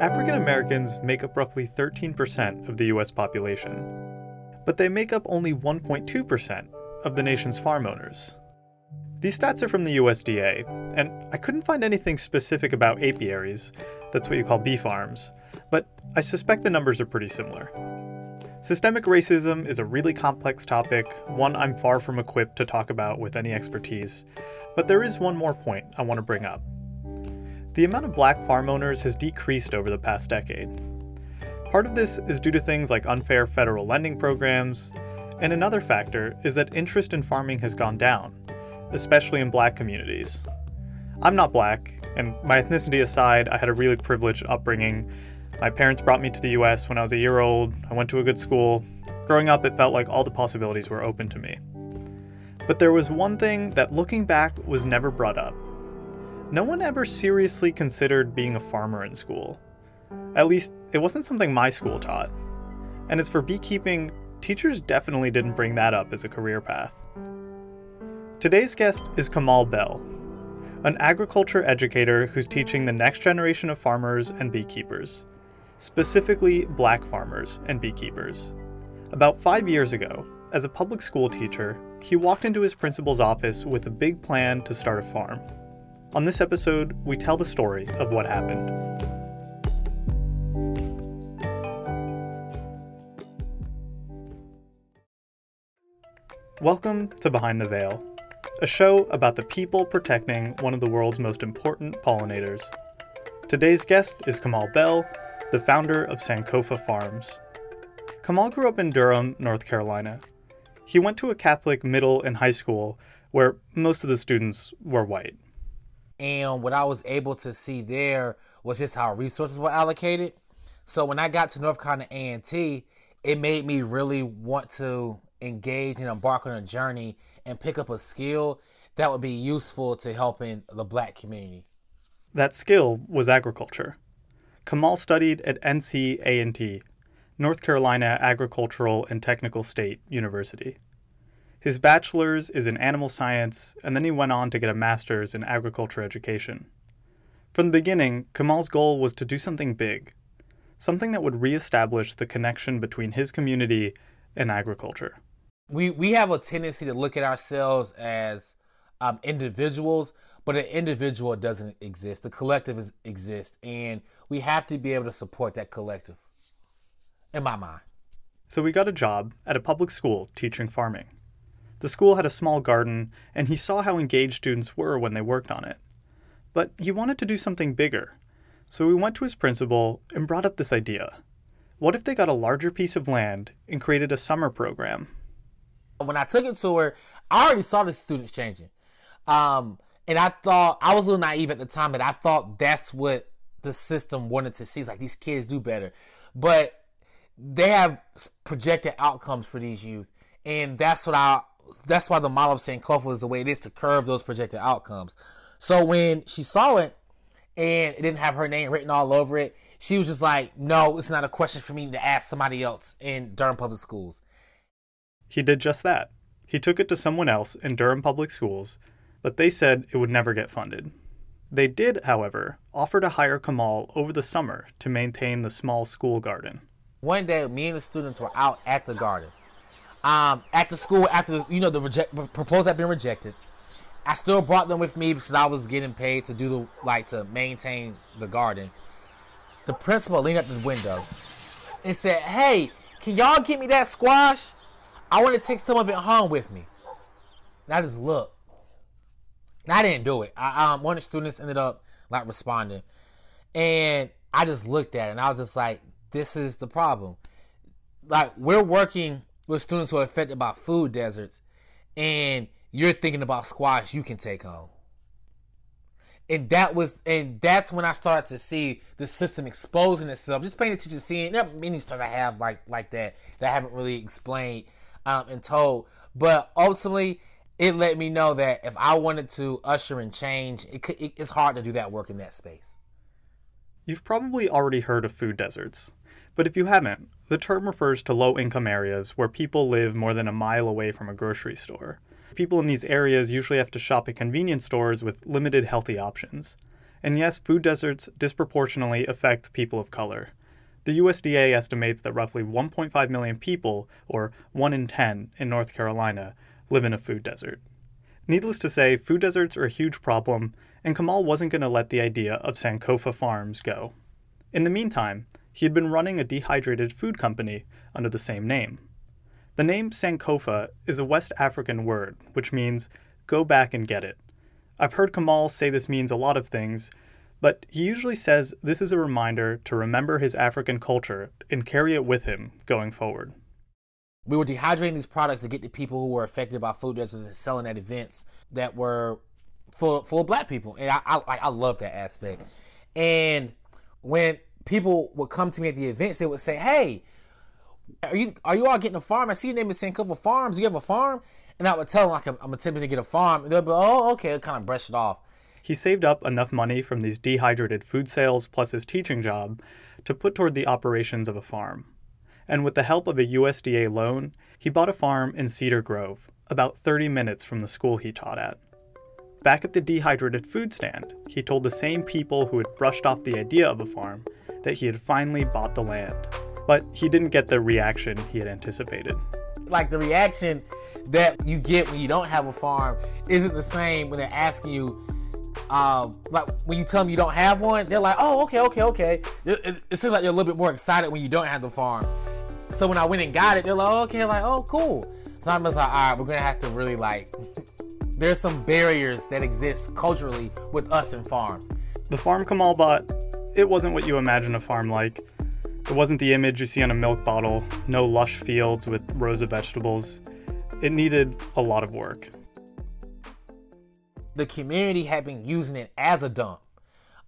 African Americans make up roughly 13% of the US population, but they make up only 1.2% of the nation's farm owners. These stats are from the USDA, and I couldn't find anything specific about apiaries, that's what you call bee farms, but I suspect the numbers are pretty similar. Systemic racism is a really complex topic, one I'm far from equipped to talk about with any expertise, but there is one more point I want to bring up. The amount of black farm owners has decreased over the past decade. Part of this is due to things like unfair federal lending programs, and another factor is that interest in farming has gone down, especially in black communities. I'm not black, and my ethnicity aside, I had a really privileged upbringing. My parents brought me to the US when I was a year old, I went to a good school. Growing up, it felt like all the possibilities were open to me. But there was one thing that looking back was never brought up no one ever seriously considered being a farmer in school. At least, it wasn't something my school taught. And as for beekeeping, teachers definitely didn't bring that up as a career path. Today's guest is Kamal Bell, an agriculture educator who's teaching the next generation of farmers and beekeepers, specifically black farmers and beekeepers. About five years ago, as a public school teacher, he walked into his principal's office with a big plan to start a farm. On this episode, we tell the story of what happened. Welcome to Behind the Veil, a show about the people protecting one of the world's most important pollinators. Today's guest is Kamal Bell, the founder of Sankofa Farms. Kamal grew up in Durham, North Carolina. He went to a Catholic middle and high school where most of the students were white. And what I was able to see there was just how resources were allocated. So when I got to North Carolina A&T, it made me really want to engage and embark on a journey and pick up a skill that would be useful to helping the black community. That skill was agriculture. Kamal studied at NC A&T, North Carolina Agricultural and Technical State University. His bachelor's is in animal science, and then he went on to get a master's in agriculture education. From the beginning, Kamal's goal was to do something big, something that would reestablish the connection between his community and agriculture. We we have a tendency to look at ourselves as um, individuals, but an individual doesn't exist. The collective is, exists, and we have to be able to support that collective. In my mind. So we got a job at a public school teaching farming. The school had a small garden, and he saw how engaged students were when they worked on it. But he wanted to do something bigger. So he went to his principal and brought up this idea. What if they got a larger piece of land and created a summer program? When I took it to her, I already saw the students changing. Um, and I thought, I was a little naive at the time, but I thought that's what the system wanted to see. It's like these kids do better. But they have projected outcomes for these youth. And that's what I that's why the model of St. Sankofa is the way it is to curve those projected outcomes. So when she saw it and it didn't have her name written all over it, she was just like, no, it's not a question for me to ask somebody else in Durham Public Schools. He did just that. He took it to someone else in Durham Public Schools, but they said it would never get funded. They did, however, offer to hire Kamal over the summer to maintain the small school garden. One day, me and the students were out at the garden um, at the school after you know the reject proposal had been rejected. I still brought them with me because I was getting paid to do the like to maintain the garden. The principal leaned up the window and said, "Hey, can y'all get me that squash? I want to take some of it home with me." And I just looked. I didn't do it. I, um, one of the students ended up like responding, and I just looked at it and I was just like, "This is the problem. Like we're working with students who are affected by food deserts, and you're thinking about squash you can take home. And that was, and that's when I started to see the system exposing itself. Just paying attention, seeing there many stories I have like like that that I haven't really explained um, and told. But ultimately, it let me know that if I wanted to usher in change, it, could, it, it's hard to do that work in that space. You've probably already heard of food deserts. But if you haven't, the term refers to low income areas where people live more than a mile away from a grocery store. People in these areas usually have to shop at convenience stores with limited healthy options. And yes, food deserts disproportionately affect people of color. The USDA estimates that roughly 1.5 million people, or 1 in 10 in North Carolina, live in a food desert. Needless to say, food deserts are a huge problem, and Kamal wasn't going to let the idea of Sankofa Farms go. In the meantime, he had been running a dehydrated food company under the same name. The name Sankofa is a West African word, which means go back and get it. I've heard Kamal say this means a lot of things, but he usually says this is a reminder to remember his African culture and carry it with him going forward. We were dehydrating these products to get to people who were affected by food deserts and selling at events that were for for black people. And I, I, I love that aspect. And when people would come to me at the events, they would say, Hey, are you are you all getting a farm? I see your name is Sankofa Farms. Do you have a farm? And I would tell them like I'm, I'm attempting to get a farm. And they'll be, oh, okay, kind of brush it off. He saved up enough money from these dehydrated food sales plus his teaching job to put toward the operations of a farm. And with the help of a USDA loan, he bought a farm in Cedar Grove, about 30 minutes from the school he taught at. Back at the dehydrated food stand, he told the same people who had brushed off the idea of a farm that he had finally bought the land. But he didn't get the reaction he had anticipated. Like the reaction that you get when you don't have a farm isn't the same when they're asking you, um, like when you tell them you don't have one, they're like, oh, okay, okay, okay. It, it, it seems like you're a little bit more excited when you don't have the farm. So when I went and got it, they're like, oh, okay, like, oh, cool. So I'm just like, all right, we're gonna have to really like. There's some barriers that exist culturally with us and farms. The farm Kamal bought, it wasn't what you imagine a farm like. It wasn't the image you see on a milk bottle, no lush fields with rows of vegetables. It needed a lot of work. The community had been using it as a dump,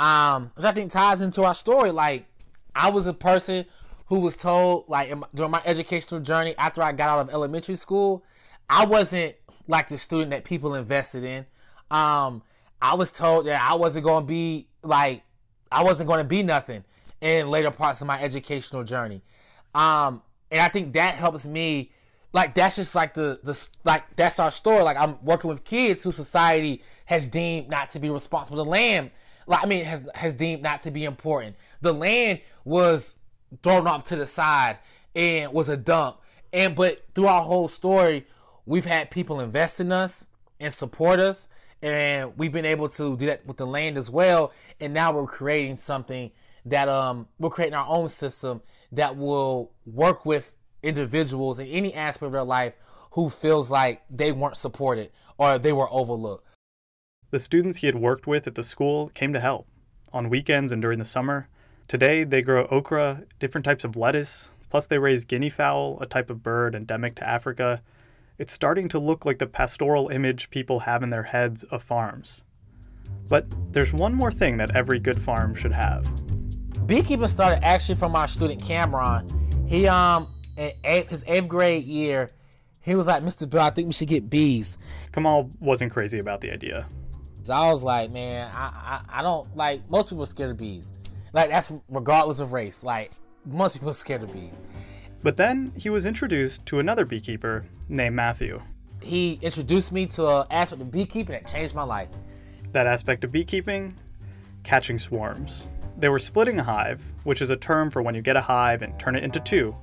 um, which I think ties into our story. Like, I was a person who was told, like, during my educational journey after I got out of elementary school, I wasn't like the student that people invested in. Um, I was told that I wasn't going to be like, I wasn't going to be nothing in later parts of my educational journey. Um, and I think that helps me like that's just like the the like that's our story. Like I'm working with kids who society has deemed not to be responsible. The land, like I mean, has has deemed not to be important. The land was thrown off to the side and was a dump. And but through our whole story, we've had people invest in us and support us, and we've been able to do that with the land as well. And now we're creating something that um we're creating our own system that will work with individuals in any aspect of their life who feels like they weren't supported or they were overlooked. The students he had worked with at the school came to help on weekends and during the summer. Today, they grow okra, different types of lettuce, plus, they raise guinea fowl, a type of bird endemic to Africa. It's starting to look like the pastoral image people have in their heads of farms. But there's one more thing that every good farm should have. Beekeeping started actually from our student Cameron. He um in eighth, his eighth grade year, he was like, Mr. Bell, I think we should get bees. Kamal wasn't crazy about the idea. I was like, man, I, I, I don't like most people are scared of bees. Like that's regardless of race. Like most people are scared of bees. But then he was introduced to another beekeeper named Matthew. He introduced me to an aspect of beekeeping that changed my life. That aspect of beekeeping, catching swarms. They were splitting a hive, which is a term for when you get a hive and turn it into two,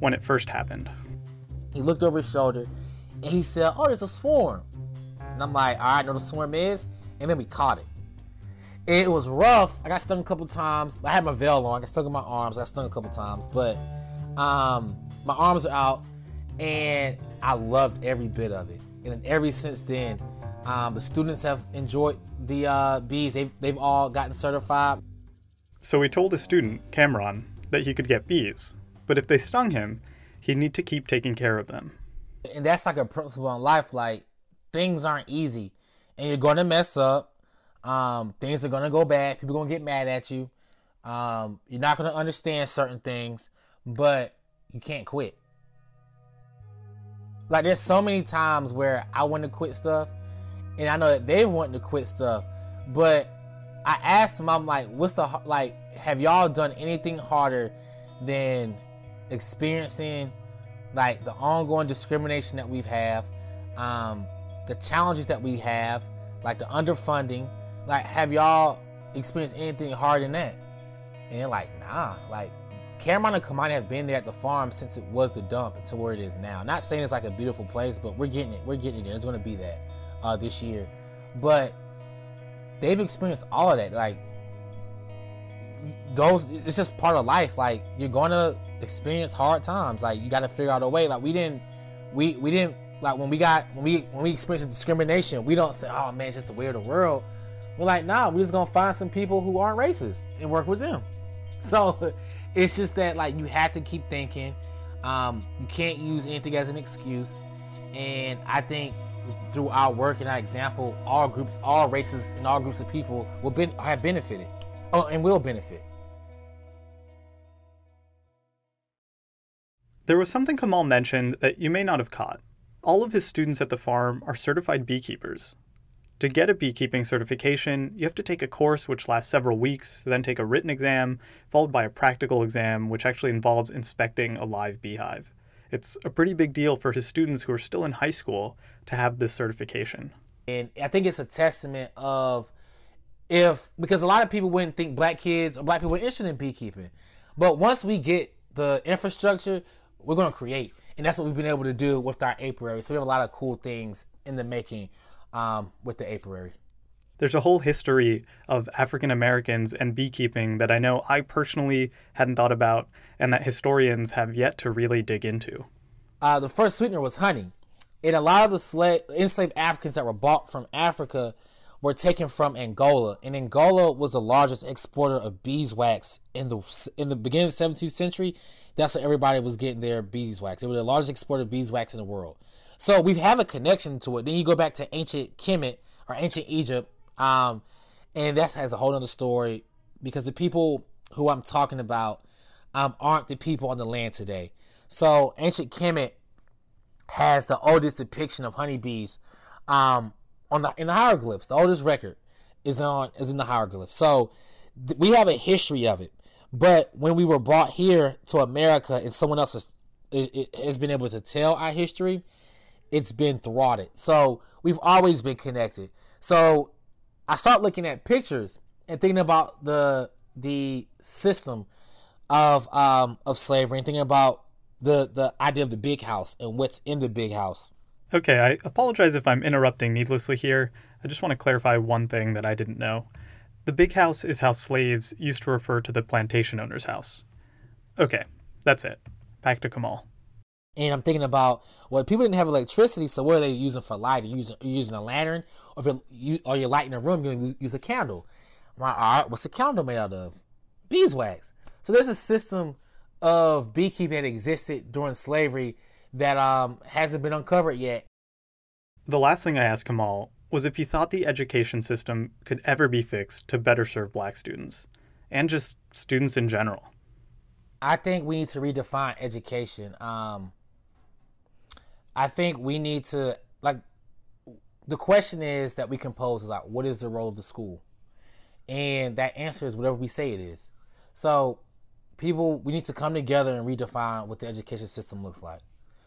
when it first happened. He looked over his shoulder and he said, Oh, there's a swarm. And I'm like, All right, I know the swarm is. And then we caught it. It was rough. I got stung a couple times. I had my veil on. I got stung in my arms. I got stung a couple times. But um, my arms are out and I loved every bit of it. And ever since then, um, the students have enjoyed the uh, bees. They've, they've all gotten certified. So we told the student, Cameron, that he could get bees but if they stung him, he'd need to keep taking care of them. And that's like a principle in life. Like things aren't easy, and you're gonna mess up. Um, things are gonna go bad. People are gonna get mad at you. Um, you're not gonna understand certain things, but you can't quit. Like there's so many times where I want to quit stuff, and I know that they want to quit stuff, but I asked them, I'm like, what's the like? Have y'all done anything harder than experiencing like the ongoing discrimination that we've have, um, the challenges that we have, like the underfunding. Like, have y'all experienced anything harder than that. And they're like, nah, like Cameron and Kamani have been there at the farm since it was the dump to where it is now. Not saying it's like a beautiful place, but we're getting it. We're getting it there. It's going to be that uh, this year. But they've experienced all of that. Like those, it's just part of life. Like you're going to experience hard times. Like you got to figure out a way. Like we didn't, we we didn't like when we got when we when we experienced discrimination. We don't say, oh man, it's just the way of the world. We're like, nah, we're just gonna find some people who aren't racist and work with them. So it's just that like you have to keep thinking. Um, you can't use anything as an excuse. And I think through our work and our example, all groups, all races, and all groups of people will ben- have benefited, oh, and will benefit. There was something Kamal mentioned that you may not have caught. All of his students at the farm are certified beekeepers, to get a beekeeping certification, you have to take a course which lasts several weeks, then take a written exam, followed by a practical exam, which actually involves inspecting a live beehive. It's a pretty big deal for his students who are still in high school to have this certification. And I think it's a testament of if, because a lot of people wouldn't think black kids or black people are interested in beekeeping. But once we get the infrastructure, we're going to create. And that's what we've been able to do with our apiary. So we have a lot of cool things in the making um, with the apiary. There's a whole history of African Americans and beekeeping that I know I personally hadn't thought about and that historians have yet to really dig into. Uh, the first sweetener was honey. And a lot of the slave, enslaved Africans that were bought from Africa were taken from Angola. And Angola was the largest exporter of beeswax in the in the beginning of the 17th century. That's what everybody was getting their beeswax. They were the largest exporter of beeswax in the world. So we have a connection to it. Then you go back to ancient Kemet or ancient Egypt, um, and that has a whole other story because the people who I'm talking about um, aren't the people on the land today. So ancient Kemet has the oldest depiction of honeybees um, on the in the hieroglyphs. The oldest record is on is in the hieroglyphs. So th- we have a history of it. But when we were brought here to America and someone else has, has been able to tell our history, it's been thwarted. So we've always been connected. So I start looking at pictures and thinking about the the system of um of slavery and thinking about the the idea of the big house and what's in the big house. Okay, I apologize if I'm interrupting needlessly here. I just want to clarify one thing that I didn't know. The big house is how slaves used to refer to the plantation owner's house. Okay, that's it. Back to Kamal. And I'm thinking about well, people didn't have electricity, so what are they using for lighting? Using using a lantern, or if you're, you or you're lighting a room, you use a candle. Right, all right, what's a candle made out of? Beeswax. So there's a system of beekeeping that existed during slavery that um, hasn't been uncovered yet. The last thing I asked Kamal was if he thought the education system could ever be fixed to better serve black students, and just students in general. I think we need to redefine education. Um, I think we need to like the question is that we can pose is like what is the role of the school? And that answer is whatever we say it is. So people we need to come together and redefine what the education system looks like.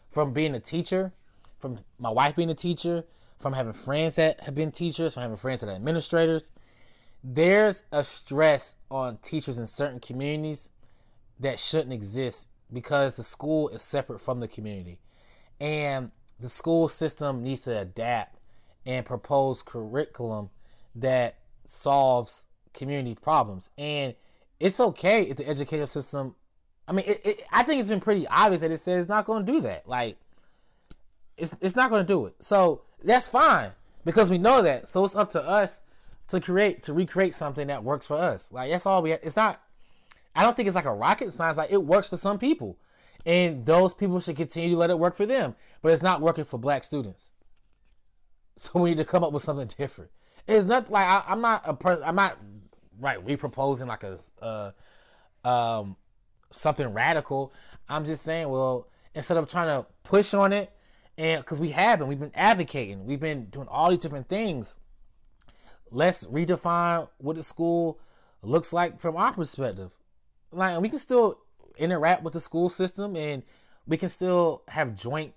From being a teacher, from my wife being a teacher, from having friends that have been teachers, from having friends that are administrators, there's a stress on teachers in certain communities that shouldn't exist because the school is separate from the community. And the school system needs to adapt and propose curriculum that solves community problems. And it's okay if the education system, I mean, it, it, I think it's been pretty obvious that it says it's not going to do that. Like, it's, it's not going to do it. So that's fine because we know that. So it's up to us to create, to recreate something that works for us. Like, that's all we. It's not, I don't think it's like a rocket science. Like, it works for some people and those people should continue to let it work for them. But it's not working for black students. So we need to come up with something different. It's not like I, am not a person. I'm not right reproposing like a uh, um something radical. I'm just saying, well, instead of trying to push on it, and because we have been, we've been advocating, we've been doing all these different things. Let's redefine what the school looks like from our perspective. Like we can still interact with the school system and we can still have joint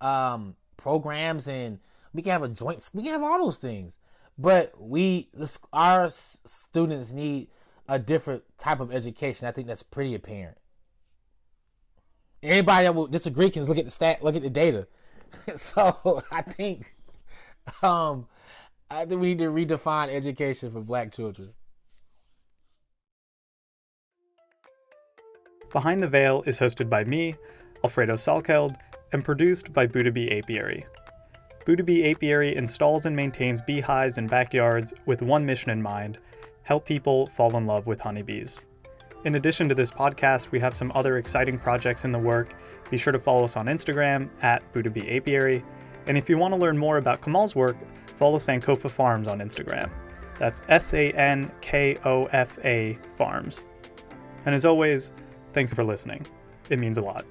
um, programs and we can have a joint we can have all those things But we, our students need a different type of education. I think that's pretty apparent. Anybody that will disagree can look at the stat, look at the data. so I think, um, I think we need to redefine education for Black children. Behind the Veil is hosted by me, Alfredo Salkeld, and produced by Buddha Bee Apiary. Buddha Bee Apiary installs and maintains beehives in backyards with one mission in mind help people fall in love with honeybees. In addition to this podcast, we have some other exciting projects in the work. Be sure to follow us on Instagram at Buddha Bee Apiary. And if you want to learn more about Kamal's work, follow Sankofa Farms on Instagram. That's S A N K O F A Farms. And as always, thanks for listening. It means a lot.